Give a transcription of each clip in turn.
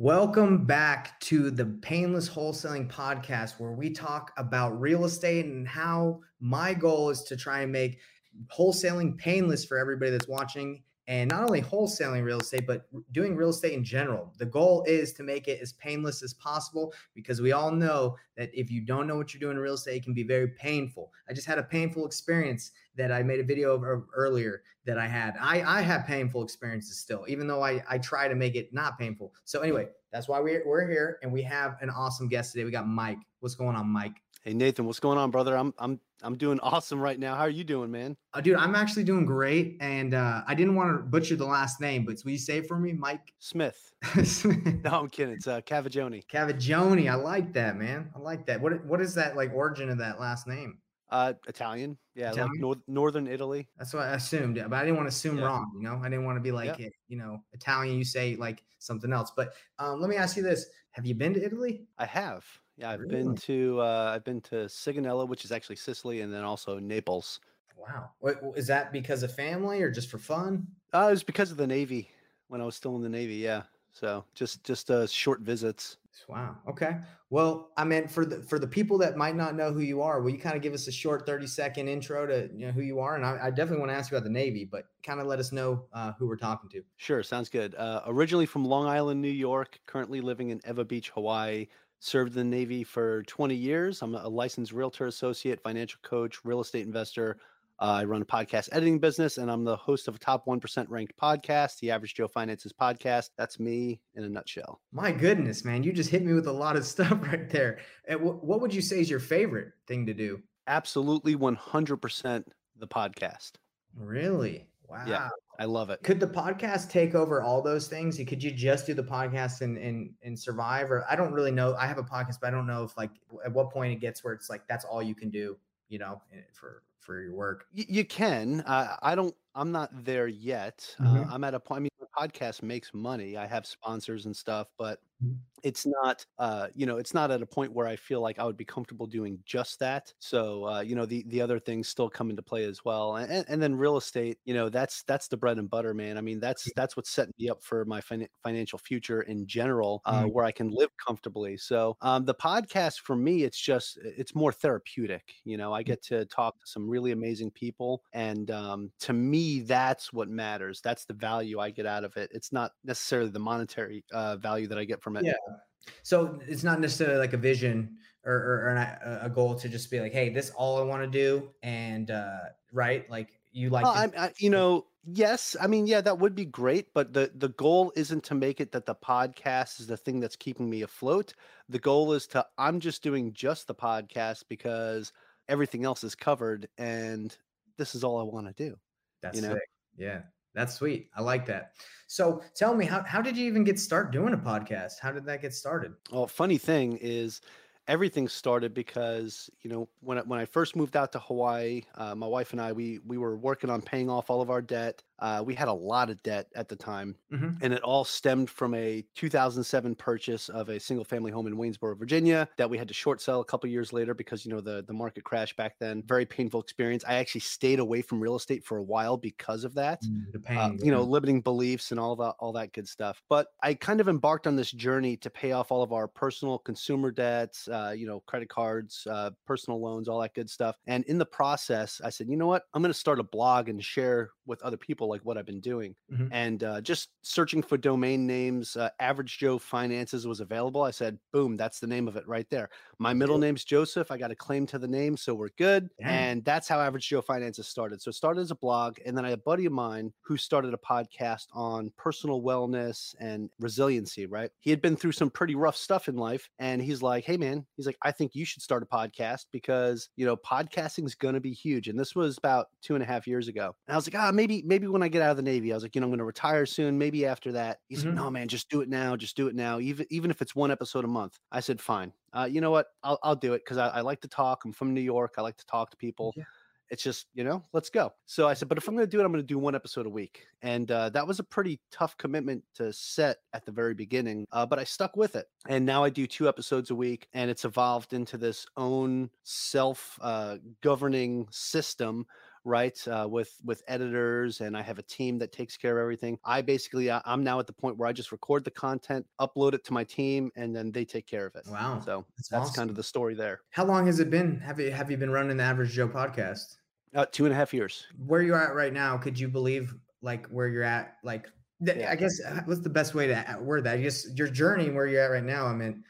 Welcome back to the Payneless Wholesaling Podcast, where we talk about real estate and how my goal is to try and make wholesaling painless for everybody that's watching and not only wholesaling real estate, but doing real estate in general. The goal is to make it as painless as possible because we all know that if you don't know what you're doing in real estate, it can be very painful. I just had a painful experience that I made a video of earlier that I had. I, I have painful experiences still, even though I, I try to make it not painful. So, anyway, that's why we're, we're here and we have an awesome guest today. We got Mike. What's going on, Mike? Hey Nathan, what's going on, brother? I'm I'm I'm doing awesome right now. How are you doing, man? Uh, dude, I'm actually doing great. And uh, I didn't want to butcher the last name, but will you say it for me, Mike Smith? no, I'm kidding. It's uh, Cavaggioni. Cavaggioni. I like that, man. I like that. What what is that like origin of that last name? Uh, Italian. Yeah, Italian? like north, northern Italy. That's what I assumed, but I didn't want to assume yeah. wrong. You know, I didn't want to be like, yeah. you know, Italian. You say like something else. But um, let me ask you this: Have you been to Italy? I have. Yeah, I've really? been to uh, I've been to Sigonella, which is actually Sicily, and then also Naples. Wow, what, is that because of family or just for fun? Uh, it was because of the Navy when I was still in the Navy. Yeah, so just just uh, short visits. Wow. Okay. Well, I mean, for the for the people that might not know who you are, will you kind of give us a short thirty second intro to you know who you are? And I, I definitely want to ask you about the Navy, but kind of let us know uh, who we're talking to. Sure. Sounds good. Uh, originally from Long Island, New York, currently living in Ewa Beach, Hawaii. Served in the Navy for 20 years. I'm a licensed realtor associate, financial coach, real estate investor. Uh, I run a podcast editing business, and I'm the host of a top 1% ranked podcast, the Average Joe Finances podcast. That's me in a nutshell. My goodness, man. You just hit me with a lot of stuff right there. what would you say is your favorite thing to do? Absolutely 100% the podcast. Really? Wow. Yeah, I love it. Could the podcast take over all those things? Could you just do the podcast and and and survive? Or I don't really know. I have a podcast, but I don't know if like at what point it gets where it's like that's all you can do, you know, eh, for for your work. Y- you can. Uh, I don't. I'm not there yet. Uh, mm-hmm. Uh, I'm at a point. I mean, the podcast makes money. I have sponsors and stuff, but it's not uh you know it's not at a point where i feel like i would be comfortable doing just that. So uh you know the the other things still come into play as well and and then real estate you know that's that's the bread and butter man. I mean that's that's what's setting me up for my fin- financial future in general uh mm-hmm. where i can live comfortably. So um the podcast for me it's just it's more therapeutic you know i mm. get to talk to some really amazing people and um to me that's what matters. That's the value i get out of it. It's not necessarily the monetary uh value that i get from it yeah so it's not necessarily like a vision or, or, or an, a goal to just be like, hey, this all I want to do, and uh, right, like you like, to- I, I, you know, yes, I mean, yeah, that would be great, but the the goal isn't to make it that the podcast is the thing that's keeping me afloat. The goal is to I'm just doing just the podcast because everything else is covered, and this is all I want to do. That's you know? Sick. Yeah. That's sweet. I like that. So tell me, how, how did you even get start doing a podcast? How did that get started? Well, funny thing is everything started because you know when I, when I first moved out to Hawaii, uh, my wife and I we we were working on paying off all of our debt. Uh, we had a lot of debt at the time, mm-hmm. and it all stemmed from a 2007 purchase of a single family home in Waynesboro, Virginia, that we had to short sell a couple years later because you know the the market crashed back then. Very painful experience. I actually stayed away from real estate for a while because of that. Mm, the uh, pain, uh, you know, limiting beliefs and all that all that good stuff. But I kind of embarked on this journey to pay off all of our personal consumer debts, uh, you know, credit cards, uh, personal loans, all that good stuff. And in the process, I said, you know what, I'm going to start a blog and share with other people like what I've been doing. Mm-hmm. And uh, just searching for domain names, uh, Average Joe Finances was available. I said, boom, that's the name of it right there. My middle name's Joseph. I got a claim to the name, so we're good. Damn. And that's how Average Joe Finances started. So it started as a blog, and then I had a buddy of mine who started a podcast on personal wellness and resiliency. Right? He had been through some pretty rough stuff in life, and he's like, "Hey, man," he's like, "I think you should start a podcast because you know podcasting's going to be huge." And this was about two and a half years ago. And I was like, "Ah, maybe maybe when I get out of the Navy, I was like, you know, I'm going to retire soon. Maybe after that." He's mm-hmm. like, "No, man, just do it now. Just do it now. Even even if it's one episode a month." I said, "Fine." uh, you know what? I'll, I'll do it because I, I, like to talk. I'm from New York. I like to talk to people. Yeah. It's just, you know, let's go. So I said, but if I'm going to do it, I'm going to do one episode a week. And uh, that was a pretty tough commitment to set at the very beginning, uh, but I stuck with it. And now I do two episodes a week, and it's evolved into this own self uh, governing system right? Uh, with with editors, and I have a team that takes care of everything. I basically I- I'm now at the point where I just record the content, upload it to my team, and then they take care of it. Wow. So That's that's kind of the story there. How long has it been? Have you have you been running the Average Joe podcast? Uh, two and a half years. Where you're at right now, could you believe like where you're at? Like, th- Yeah. I guess uh, what's the best way to word that? I guess your journey where you're at right now. I mean,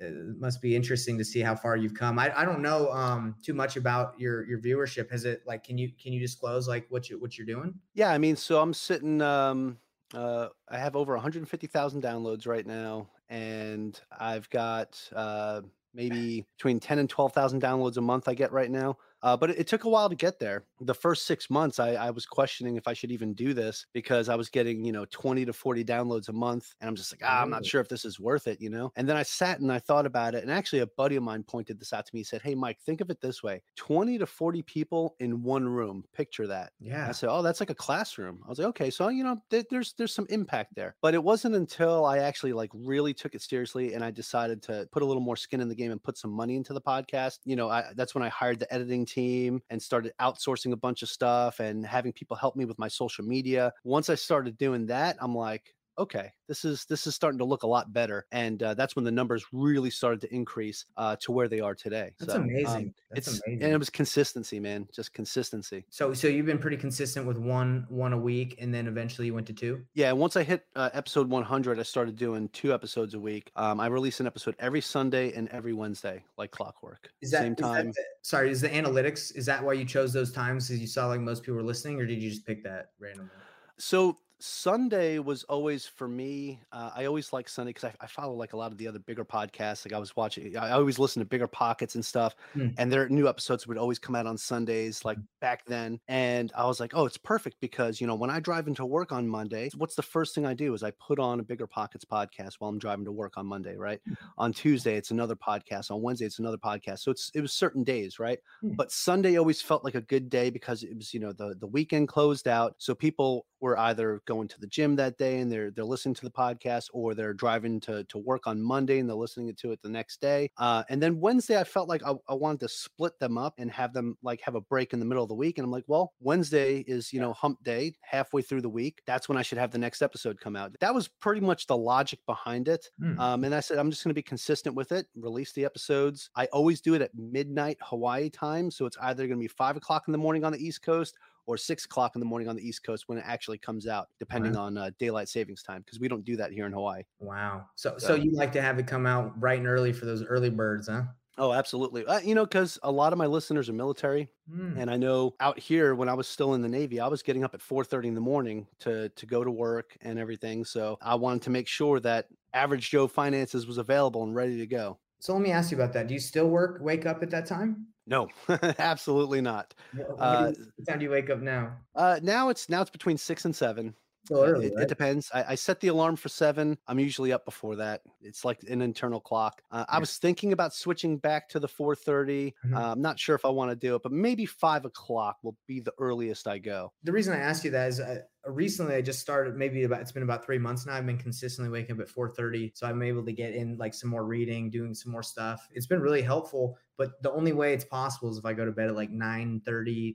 it must be interesting to see how far you've come. I, I don't know um too much about your your viewership. Has it like can you can you disclose like what you what you're doing? Yeah, I mean, so I'm sitting. Um, uh, I have over 150,000 downloads right now, and I've got uh, maybe between 10 and 12,000 downloads a month. I get right now. Uh, but it, it took a while to get there. The first six months, I, I was questioning if I should even do this because I was getting, you know, 20 to 40 downloads a month. And I'm just like, ah, I'm not sure if this is worth it, you know? And then I sat and I thought about it. And actually, a buddy of mine pointed this out to me. He said, Hey, Mike, think of it this way 20 to 40 people in one room. Picture that. And Yeah. I said, "Oh, that's like a classroom." I was like, "Okay, so you know, th- there's there's some impact there." But it wasn't until I actually like really took it seriously and I decided to put a little more skin in the game and put some money into the podcast. You know, I, that's when I hired the editing team and started outsourcing a bunch of stuff and having people help me with my social media. Once I started doing that, I'm like, okay this is this is starting to look a lot better and uh, that's when the numbers really started to increase uh, to where they are today That's So, um, amazing. That's it's amazing. and it was consistency man just consistency so so you've been pretty consistent with one one a week, and then eventually you went to two. Yeah, once I hit uh, episode 100, I started doing two episodes a week. Um, I release an episode every Sunday and every Wednesday, like clockwork. Is that same is that time? sorry, is the analytics? Is that why you chose those times? Because you saw like most people were listening, or did you just pick that randomly? So Sunday was always for me. Uh, I always like Sunday because I, I follow like a lot of the other bigger podcasts. Like I was watching, I always listen to Bigger Pockets and stuff, Hmm. and their new episodes would always come out on Sundays, like back then. And I was like, oh, it's perfect because you know when I drive into work on Monday, what's the first thing I do is I put on a Bigger Pockets podcast while I'm driving to work on Monday, right? On Tuesday, it's another podcast. On Wednesday, it's another podcast. So it's it was certain days, right? Hmm. But Sunday always felt like a good day because it was, you know, the the weekend closed out. So people were either going to the gym that day and they're they're listening to the podcast, or they're driving to to work on Monday and they're listening to it the next day. Uh, and then Wednesday, I felt like I, I wanted to split them up and have them like have a break in the middle of the week. And I'm like, well, Wednesday is you know hump day, halfway through the week. That's when I should have the next episode come out. That was pretty much the logic behind it. Hmm. Um, and I said, I'm just going to be consistent with it, release the episodes. I always do it at midnight Hawaii time. So it's either going to be five o'clock in the morning on the East Coast or six o'clock in the morning on the East Coast when it actually comes out, depending on uh, daylight savings time, because we don't do that here in Hawaii. Wow. So so So- you like to have it come out bright and early for those early birds, huh? Oh, absolutely. Uh, you know, because a lot of my listeners are military, Hmm. and I know out here when I was still in the Navy, I was getting up at 4:30 in the morning to to go to work and everything. So I wanted to make sure that Average Joe Finances was available and ready to go. So let me ask you about that. Do you still work, wake up at that time? No, absolutely not. Wh- what Uh, what time do you wake up now? Uh, now it's now it's between six and seven. Uh, early, it, it depends. I, I set the alarm for seven. I'm usually up before that. It's like an internal clock. Uh, I was thinking about switching back to the 4:30. Mhm. Uh, I'm not sure if I want to do it, but maybe five o'clock will be the earliest I go. the reason I ask you that is uh, recently I just started maybe about it's been about three months now. I've been consistently waking up at 4:30, so I'm able to get in like some more reading, doing some more stuff. It's been really helpful, but the only way it's possible is if I go to bed at like 9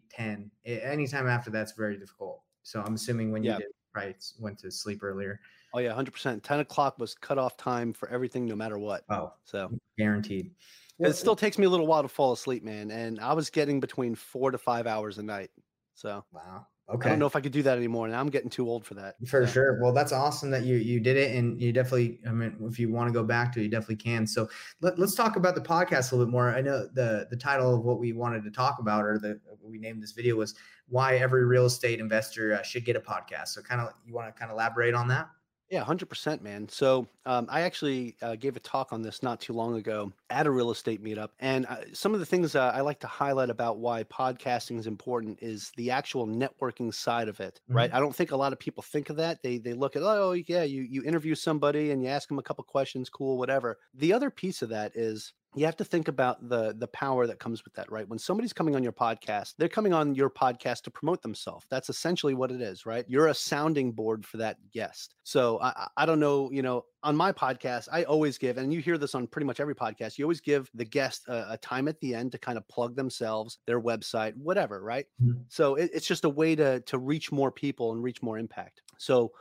10. A- Anytime after that's very difficult. So I'm assuming when Yeah. you did right s- went to sleep earlier. Oh yeah, 100%. 10 o'clock was cutoff time for everything, no matter what. Oh, So guaranteed. it still takes me a little while to fall asleep, man. And I was getting between four to five hours a night. So wow. I don't know if I could do that anymore. Now I'm getting too old for that. For So, sure. Well, that's awesome that you you did it, and you definitely. I mean, if you want to go back to it, you definitely can. So let, let's talk about the podcast a little bit more. I know the the title of what we wanted to talk about, or the we named this video was why every real estate investor uh, should get a podcast. So kind of you want to kind of elaborate on that? Yeah, hundred percent, man. So um, I actually uh, gave a talk on this not too long ago at a real estate meetup, and uh, some of the things uh, I like to highlight about why podcasting is important is the actual networking side of it, right? I don't think a lot of people think of that. They they look at oh yeah, you you interview somebody and you ask them a couple questions, cool, whatever. The other piece of that is you have to think about the the power that comes with that right? When somebody's coming on your podcast they're coming on your podcast to promote themselves. That's essentially what it is right? You're a sounding board for that guest. So i i don't know you know on my podcast i always give and you hear this on pretty much every podcast you always give the guest a, a time at the end to kind of plug themselves their website whatever right? Mm-hmm. so it, it's just a way to to reach more people and reach more impact. So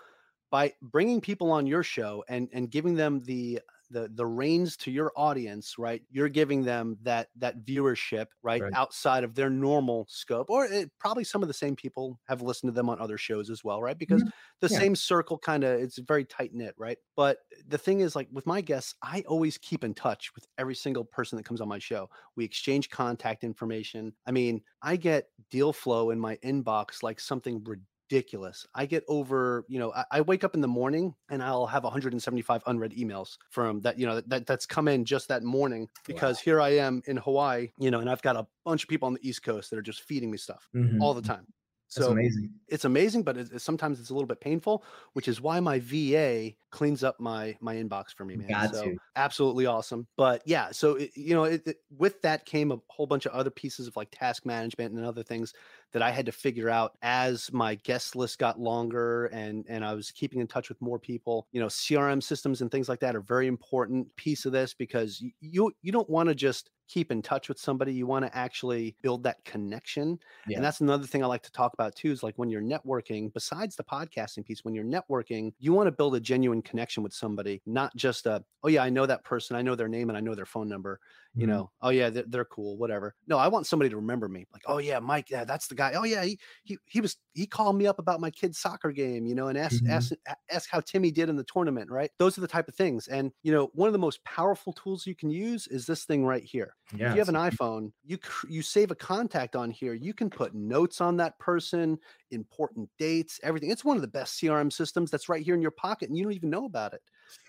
by bringing people on your show and and giving them the the the reins to your audience right you're giving them that that viewership right, right. outside of their normal scope or it, probably some of the same people have listened to them on other shows as well right because mm-hmm. the yeah. same circle kind of it's very tight knit right but the thing is like with my guests i always keep in touch with every single person that comes on my show we exchange contact information i mean i get deal flow in my inbox like something ridiculous ridiculous. I get over, you know, I, I, wake up in the morning and I'll have 175 unread emails from that, you know, that that's come in just that morning because wow. here I am in Hawaii, you know, and I've got a bunch of people on the East Coast that are just feeding me stuff mm-hmm. all the time. So That's amazing. It's amazing, but it, sometimes it's a little bit painful, which is why my VA cleans up my my inbox for me, man. Got so to. absolutely awesome. But yeah, so it, you know, it, with that came a whole bunch of other pieces of like task management and other things that I had to figure out as my guest list got longer and and I was keeping in touch with more people. You know, CRM systems and things like that are very important piece of this because you you don't want to just keep in touch with somebody you want to actually build that connection yeah. and that's another thing i like to talk about too is like when you're networking besides the podcasting piece when you're networking you want to build a genuine connection with somebody not just a oh yeah i know that person i know their name and i know their phone number you mm-hmm. know oh yeah they're, they're, cool whatever. No i want somebody to remember me like oh yeah mike yeah that's the guy. Oh yeah he he, he was he called me up about my kid's soccer game you know and asked mm-hmm. asked ask how timmy did in the tournament right? Those are the type of things and you know one of the most powerful tools you can use is this thing right here. Yeah, if you have an iphone you you save a contact on here you can put notes on that person important dates everything. It's one of the best crm systems that's right here in your pocket and you don't even know about it.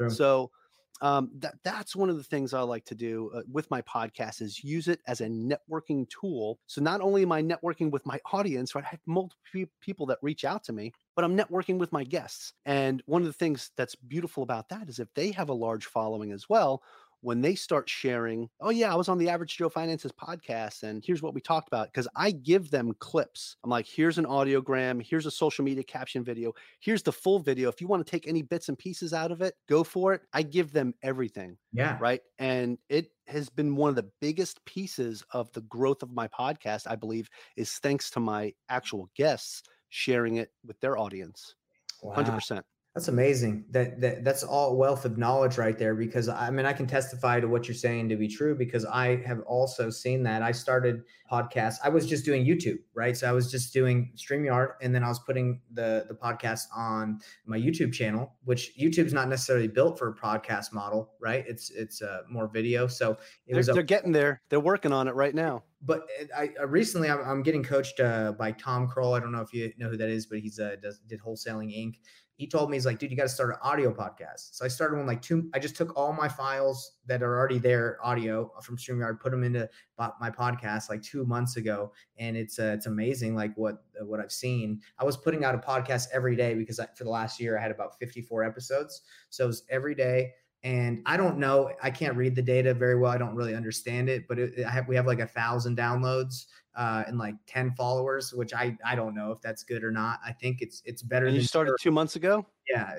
So um, that that's one of the things I like to do uh, with my podcast is use it as a networking tool. So not only am I networking with my audience, right? I have multiple people that reach out to me, but I'm networking with my guests. And one of the things that's beautiful about that is if they have a large following as well, when they start sharing, oh, yeah, I was on the Average Joe Finances podcast and here's what we talked about. Because I give them clips. I'm like, here's an audiogram, here's a social media caption video, here's the full video. If you want to take any bits and pieces out of it, go for it. I give them everything. Yeah. Right. And it has been one of the biggest pieces of the growth of my podcast, I believe, is thanks to my actual guests sharing it with their audience. Wow. 100%. That's amazing. That, that that's all wealth of knowledge right there. Because I mean, I can testify to what you're saying to be true. Because I have also seen that. I started podcasts. I was just doing YouTube, right? So I was just doing Streamyard, and then I was putting the the podcast on my YouTube channel. Which YouTube's not necessarily built for a podcast model, right? It's it's uh, more video. So it they're, was. A, they're getting there. They're working on it right now but I, I recently I'm, I'm, getting coached uh, by Tom Krol. I don't know if you know who that is, but he's uh, does did wholesaling Inc he told me he's like, dude, you got to start an audio podcast. So I started one like two. I just took all my files that are already there, audio from Streamyard, put them into my podcast like two months ago, and it's uh, it's amazing like what what I've seen. I was putting out a podcast every day because I, for the last year I had about 54 episodes, so it was every day. And I don't know, I can't read the data very well. I don't really understand it, but it, have, we have like a thousand downloads uh, and like 10 followers, which I, I don't know if that's good or not. I think it's, it's better. And you started two months ago. Yeah.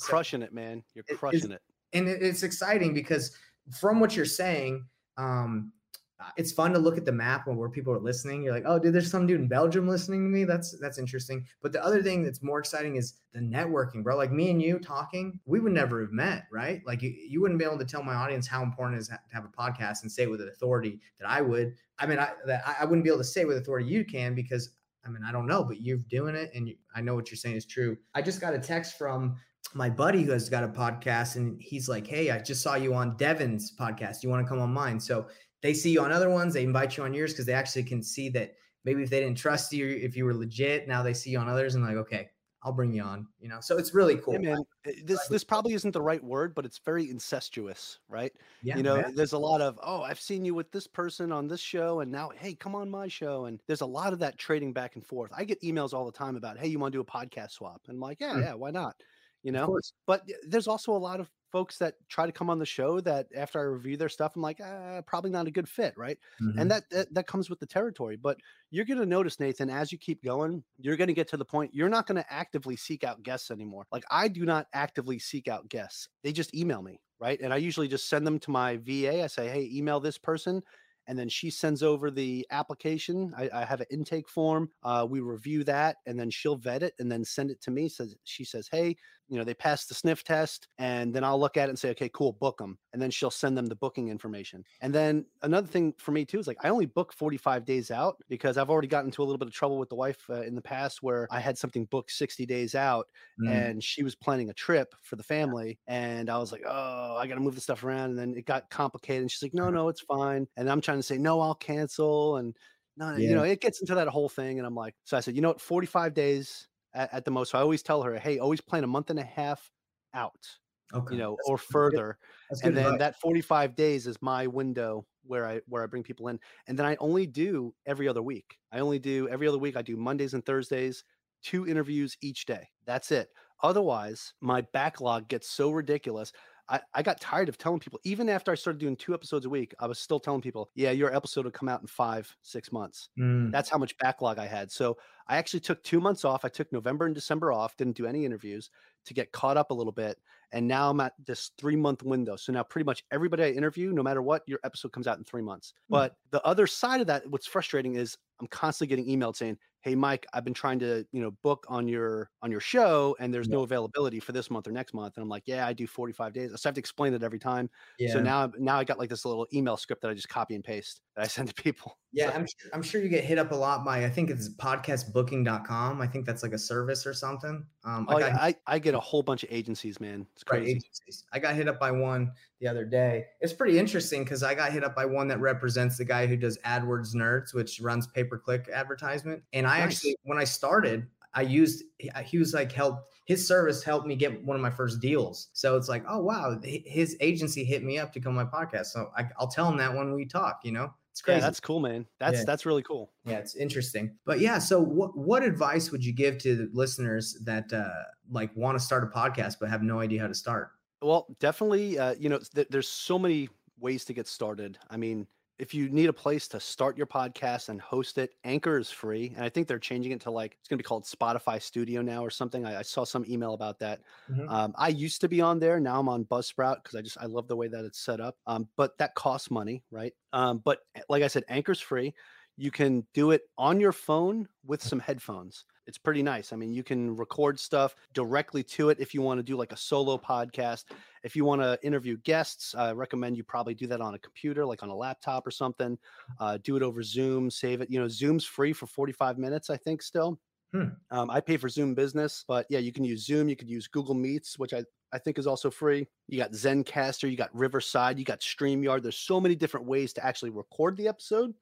crushing it, man. You're crushing it. And it's exciting because from what you're saying, um, Uh, it's fun to look at the map where people are listening. You're like, oh, dude, there's some dude in Belgium listening to me. That's that's interesting. But the other thing that's more exciting is the networking, bro. Like me and you talking, we would never have met, right? Like you, you wouldn't be able to tell my audience how important it is to have a podcast and say it with an authority that I would. I mean, I that I wouldn't be able to say with authority you can because I mean I don't know, but you're doing it and you, I know what you're saying is true. I just got a text from my buddy who has got a podcast and he's like, Hey, I just saw you on Devin's podcast. You want to come on mine? So they see you on other ones, they invite you on yours because they actually can see that maybe if they didn't trust you, if you were legit, now they see you on others and like, okay, I'll bring you on. You know, so it's really cool. man, eh, this this probably isn't the right word, but it's very incestuous, right? Yeah. You know, man. there's a lot of oh, I've seen you with this person on this show, and now hey, come on my show, and there's a lot of that trading back and forth. I get emails all the time about hey, you want to do a podcast swap, and I'm like, yeah, mm. yeah, why not? You know, but there's also a lot of folks that try to come on the show that after I review their stuff, I'm like, uh, probably not a good fit, right? Mhm. And that, that that comes with the territory. But you're going to notice, Nathan, as you keep going, you're going to get to the point you're not going to actively seek out guests anymore. Like I do not actively seek out guests; they just email me, right? And I usually just send them to my VA. I say, hey, email this person and then she sends over the application. I, I have an intake form. Uh, we review that, and then she'll vet it and then send it to me. Says she says, "Hey, you know, they pass the sniff test," and then I'll look at it and say, "Okay, cool, book them." And then she'll send them the booking information. And then another thing for me too is like I only book 45 days out because I've already gotten into a little bit of trouble with the wife uh, in the past where I had something booked 60 days out Mm. and she was planning a trip for the family and i was like oh i gotta move the stuff around and then it got complicated and she's like no no it's fine and i'm trying to say no i'll cancel and no Yeah. you know it gets into that whole thing and i'm like so i said you know what 45 days at, at the most so i always tell her hey always plan a month and a half out okay. you know That's- or further and then advice. that 45 days is my window where i where i bring people in and then i only do every other week i only do every other week i do mondays and thursdays two interviews each day that's it otherwise my backlog gets so ridiculous I, I got tired of telling people even after i started doing two episodes a week i was still telling people yeah your episode will come out in five six months Mm. that's how much backlog I had. So I actually took two months off. I took November and December off, didn't do any interviews to get caught up a little bit. And now I'm at this three month window. So now pretty much everybody I interview, no matter what, your episode comes out in three months. Hmm. But the other side of that, what's frustrating is I'm constantly getting emailed saying, Hey Mike, I've been trying to, you know, book on your on your show and there's Yeah. no availability for this month or next month. And I'm like, Yeah, I do 45 days. So I have to explain it every time. yeah. So now now I got like this little email script that I just copy and paste that I send to people. Yeah, So- I'm sure, I'm sure you get hit up a lot by I think it's podcastbooking.com. I think that's like a service or something. Um, Oh, got yeah, I, I get a whole bunch of agencies, man. It's right, crazy. agencies. I got hit up by one the other day. It's pretty interesting because I got hit up by one that represents the guy who does AdWords Nerds, which runs pay per click advertisement. And I Nice. actually, when I started, I used he- was like help his service helped me get one of my first deals. So it's like, oh wow, his agency hit me up to come on my podcast. So I, I'll tell him that when we talk. You know, it's Yeah, crazy. that's cool, man. That's Yeah. that's really cool. Yeah, it's interesting. But yeah, so what what advice would you give to listeners that uh like want to start a podcast but have no idea how to start? Well, definitely, uh, you know, th- there's so many ways to get started. I mean, if you need a place to start your podcast and host it, Anchor is free, and I think they're changing it to like it's going to be called Spotify Studio now or something. I, I saw some email about that. Mhm. Um, I used to be on there. Now I'm on Buzzsprout because I just I love the way that it's set up. Um, but that costs money, right? Um, but like I said, Anchor's free. You can do it on your phone with some headphones. It's pretty nice. I mean, you can record stuff directly to it if you want to do like a solo podcast. If you want to interview guests, I recommend you probably do that on a computer, like on a laptop or something. Uh, do it over Zoom, save it. You know, Zoom's free for 45 minutes, I think, still. Hmm. Um, I pay for Zoom Business, but yeah, you can use Zoom. You could use Google Meets, which I, I think is also free. You got Zencastr, you got Riverside, you got StreamYard. There's so many different ways to actually record the episode.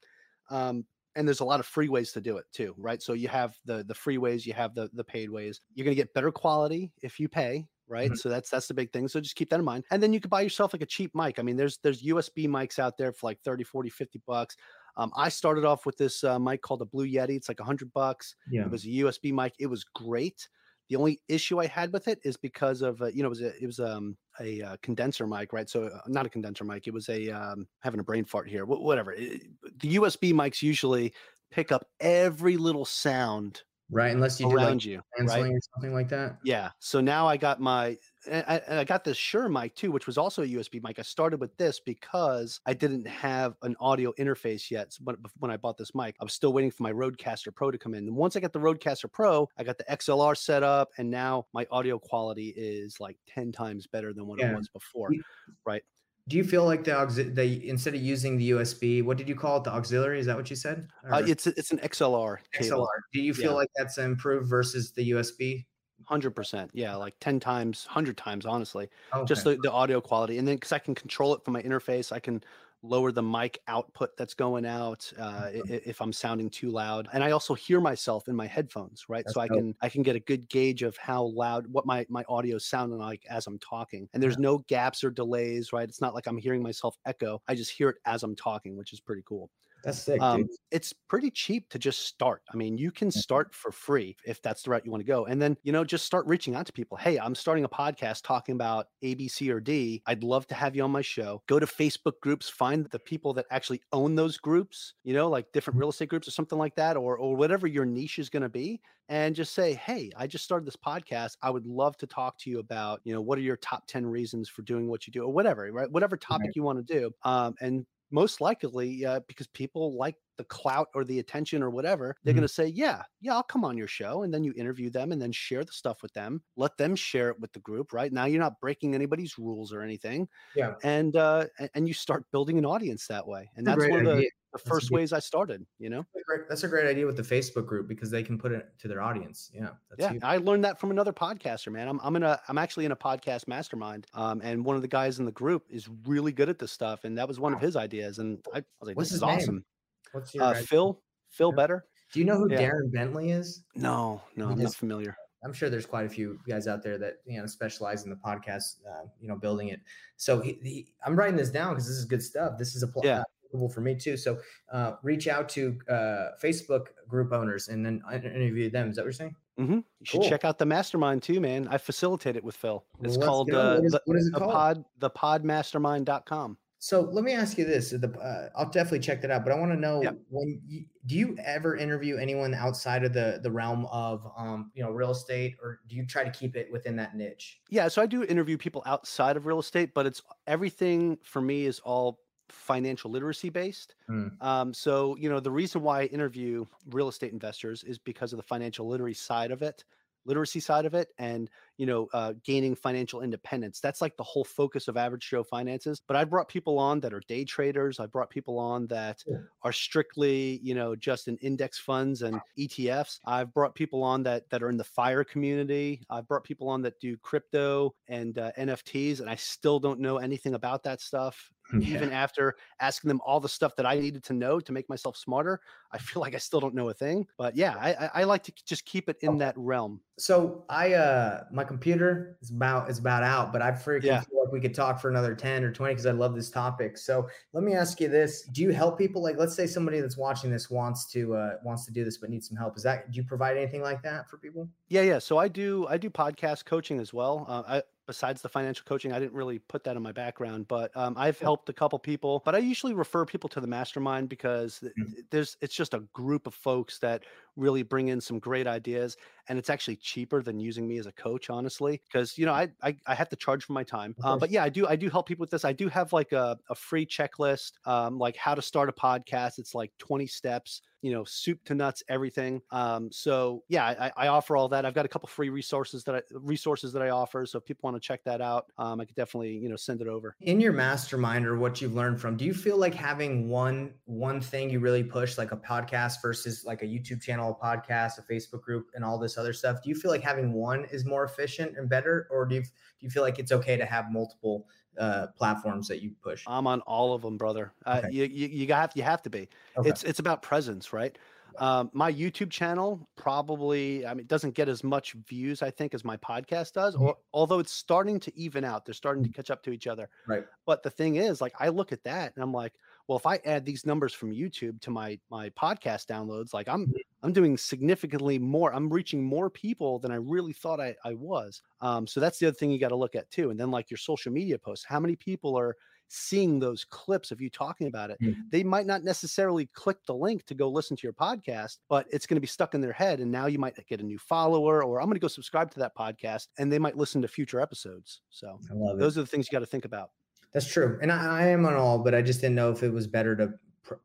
Um, and there's a lot of free ways to do it too, right? So you have the the free ways, you have the the paid ways. You're gonna get better quality if you pay, right? Mhm. So that's that's the big thing. So just keep that in mind. And then you could buy yourself like a cheap mic. I mean, there's there's USB mics out there for like 30, 40, 50 bucks. Um, I started off with this uh, mic called a Blue Yeti. It's like a hundred bucks. Yeah. It was a USB mic. It was great. The only issue I had with it is because of uh, you know it was a, it was um, a uh, condenser mic, right? So uh, not a condenser mic. It was a um, having a brain fart here. Wh- whatever. It- the USB mics usually pick up every little sound Right. Unless you do like around you, right? canceling or something like that. Yeah. So now I got my and I, and I got this Shure mic too, which was also a USB mic. I started with this because I didn't have an audio interface yet. So, but bef- when I bought this mic, I was still waiting for my Rodecaster Pro to come in. And once I got the Rodecaster Pro, I got the XLR set up, and now my audio quality is like ten times better than what Yeah. it was before. You- Do you feel like the auxi- the instead of using the USB, what did you call it? The auxiliary? Is that what you said? Uh, it's it's an XLR cable. XLR. Do you feel Yeah. like that's improved versus the USB? Hundred percent, yeah, like ten times, hundred times, honestly. Okay. just the, the audio quality and then because i can control it from my interface i can lower the mic output that's going out uh, Mhm. if i'm sounding too loud and i also hear myself in my headphones right That's so i dope. can i can get a good gauge of how loud what my my audio is sounding like as i'm talking and there's no gaps or delays right it's not like i'm hearing myself echo i just hear it as i'm talking which is pretty cool That's sick. Um, it's pretty cheap to just start. I mean, you can Mhm. start for free if that's the route you want to go. And then, you know, just start reaching out to people. Hey, I'm starting a podcast talking about A, B, C, or D. I'd love to have you on my show. Go to Facebook groups, find the people that actually own those groups, you know, like different Mhm. real estate groups or something like that, or or whatever your niche is going to be. And just say, hey, I just started this podcast. I would love to talk to you about, you know, what are your top 10 reasons for doing what you do, or whatever, right? Whatever topic Right. you want to do. Um, and most likely uh, because people like the clout or the attention or whatever they're Mhm. going to say yeah yeah i'll come on your show and then you interview them and then share the stuff with them let them share it with the group right now you're not breaking anybody's rules or anything Yeah. and uh and you start building an audience that way and That's that's one of the, the first good- ways i started you know That's a great- That's a great idea with the Facebook group because they can put it to their audience. Yeah. That's yeah huge. i learned that from another podcaster man i'm, I'm in a i'm actually in a podcast mastermind um and one of the guys in the group is really good at this stuff and that was one of his ideas and i, I was like What's this is name? awesome What's your uh phil phil Yeah. better Do you know who yeah. Darren Bentley is? No, no, He I'm just- not familiar. I'm sure there's quite a few guys out there that you know specialize in the podcast, uh, you know, building it. So he, he, I'm writing this down because this is good stuff. This is a pl- Yeah. uh, applicable for me too. So uh, reach out to uh, Facebook group owners and then interview them. Is that what you're saying? Mm-hmm. You should Cool. check out the mastermind too, man. I facilitate it with Phil. It's let's called uh, What is- the, what is it the called? pod the podmastermind.com. So let me ask you this: the, uh, I'll definitely check that out, but I want to know Yeah. when you, do you ever interview anyone outside of the the realm of um, you know real estate, or do you try to keep it within that niche? Yeah, so I do interview people outside of real estate, but it's everything for me is all financial literacy based. Mm. Um, so you know the reason why I interview real estate investors is because of the financial literacy side of it, literacy side of it, and you know uh, gaining financial independence. That's like the whole focus of Average Joe Finances. But I've brought people on that are day traders. I brought people on that Yeah. are strictly you know just in index funds and ETFs. I've brought people on that that are in the fire community. I've brought people on that do crypto and uh, NFTs, and I still don't know anything about that stuff even after asking them all the stuff that I needed to know to make myself smarter, I feel like I still don't know a thing. But yeah, I, I, I like to just keep it in Okay. that realm. So I uh my computer is about is about out, but I freaking Yeah. feel like we could talk for another 10 or 20 because I love this topic. So let me ask you this. Do you help people like let's say somebody that's watching this wants to uh wants to do this but needs some help? Is that do you provide anything like that for people? Yeah, yeah. So I do I do podcast coaching as well. Uh, I, besides the financial coaching, I didn't really put that in my background, but um, I've helped a couple people. But I usually refer people to the mastermind because th- Mm. there's it's just a group of folks that really bring in some great ideas, and it's actually cheaper than using me as a coach, honestly. Because you know I, I I have to charge for my time. Uh, but yeah, I do I do help people with this. I do have like a, a free checklist, um, like how to start a podcast. It's like 20 steps you know, soup to nuts, everything. Um, so yeah, I, I offer all that. I've got a couple free resources that I resources that I offer. So if people want to check that out, um, I could definitely you know send it over. In your mastermind or what you've learned from, do you feel like having one one thing you really push like a podcast versus like a YouTube channel, a podcast, a Facebook group and all this other stuff? Do you feel like having one is more efficient and better or do you do you feel like it's okay to have multiple uh platforms that you push? I'm on all of them, brother. Uh, you, you you have you have to be. Okay. It's it's about presence, right? Um, my YouTube channel probably, I mean, doesn't get as much views, I think, as my podcast does. Or although it's starting to even out, they're starting to catch up to each other. Right. But the thing is, like, I look at that and I'm like, well, if I add these numbers from YouTube to my my podcast downloads, like I'm Mhm. I'm doing significantly more. I'm reaching more people than I really thought I, I was. Um, so that's the other thing you got to look at too. And then like your social media posts, how many people are seeing those clips of you talking about it? Mhm. They might not necessarily click the link to go listen to your podcast, but it's going to be stuck in their head. And now you might get a new follower, or I'm going to go subscribe to that podcast, and they might listen to future episodes. So I love it. those are the things you got to think about. That's true. And I, I am on all, but I just didn't know if it was better to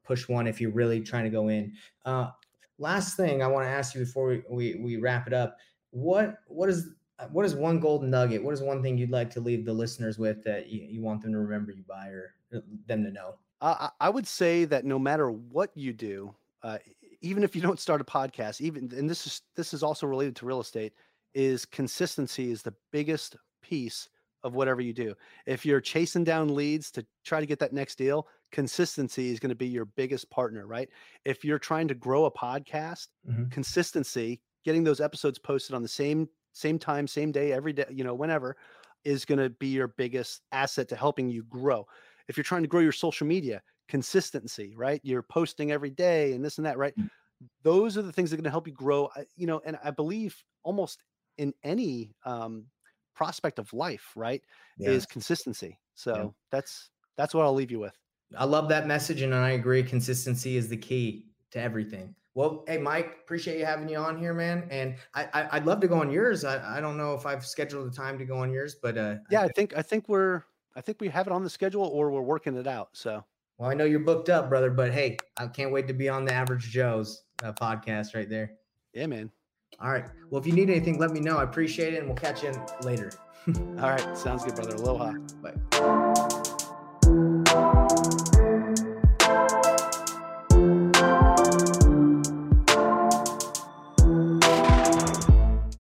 push one if you're really trying to go in. Uh, last thing I want to ask you before we, we, we wrap it up, what, what is, what is one golden nugget? What is one thing you'd like to leave the listeners with that you, you want them to remember you by or uh, them to know? I I would say that no matter what you do, uh, even if you don't start a podcast, even and this is this is also related to real estate, is consistency is the biggest piece of whatever you do. If you're chasing down leads to try to get that next deal, consistency is going to be your biggest partner, right? If you're trying to grow a podcast, Mhm. consistency, getting those episodes posted on the same same time, same day, every day, you know, whenever, is going to be your biggest asset to helping you grow. If you're trying to grow your social media, consistency, right? You're posting every day and this and that, right? Mm. Those are the things that are going to help you grow. You know, and I believe almost in any um, prospect of life, right, Yeah. is consistency. So that's that's what I'll leave you with. I love that message, and I agree. Consistency is the key to everything. Well, hey, Mike, appreciate you having you on here, man. And I, I I'd love to go on yours. I, I don't know if I've scheduled the time to go on yours, but uh, Yeah, I think I think we're I think we have it on the schedule or we're working it out. So Well, I know you're booked up, brother, but hey, I can't wait to be on the Average Joe's uh, podcast right there. yeah, man. All right. Well, if you need anything, let me know. I appreciate it, and we'll catch you later. All right, sounds good, brother. Aloha. Bye.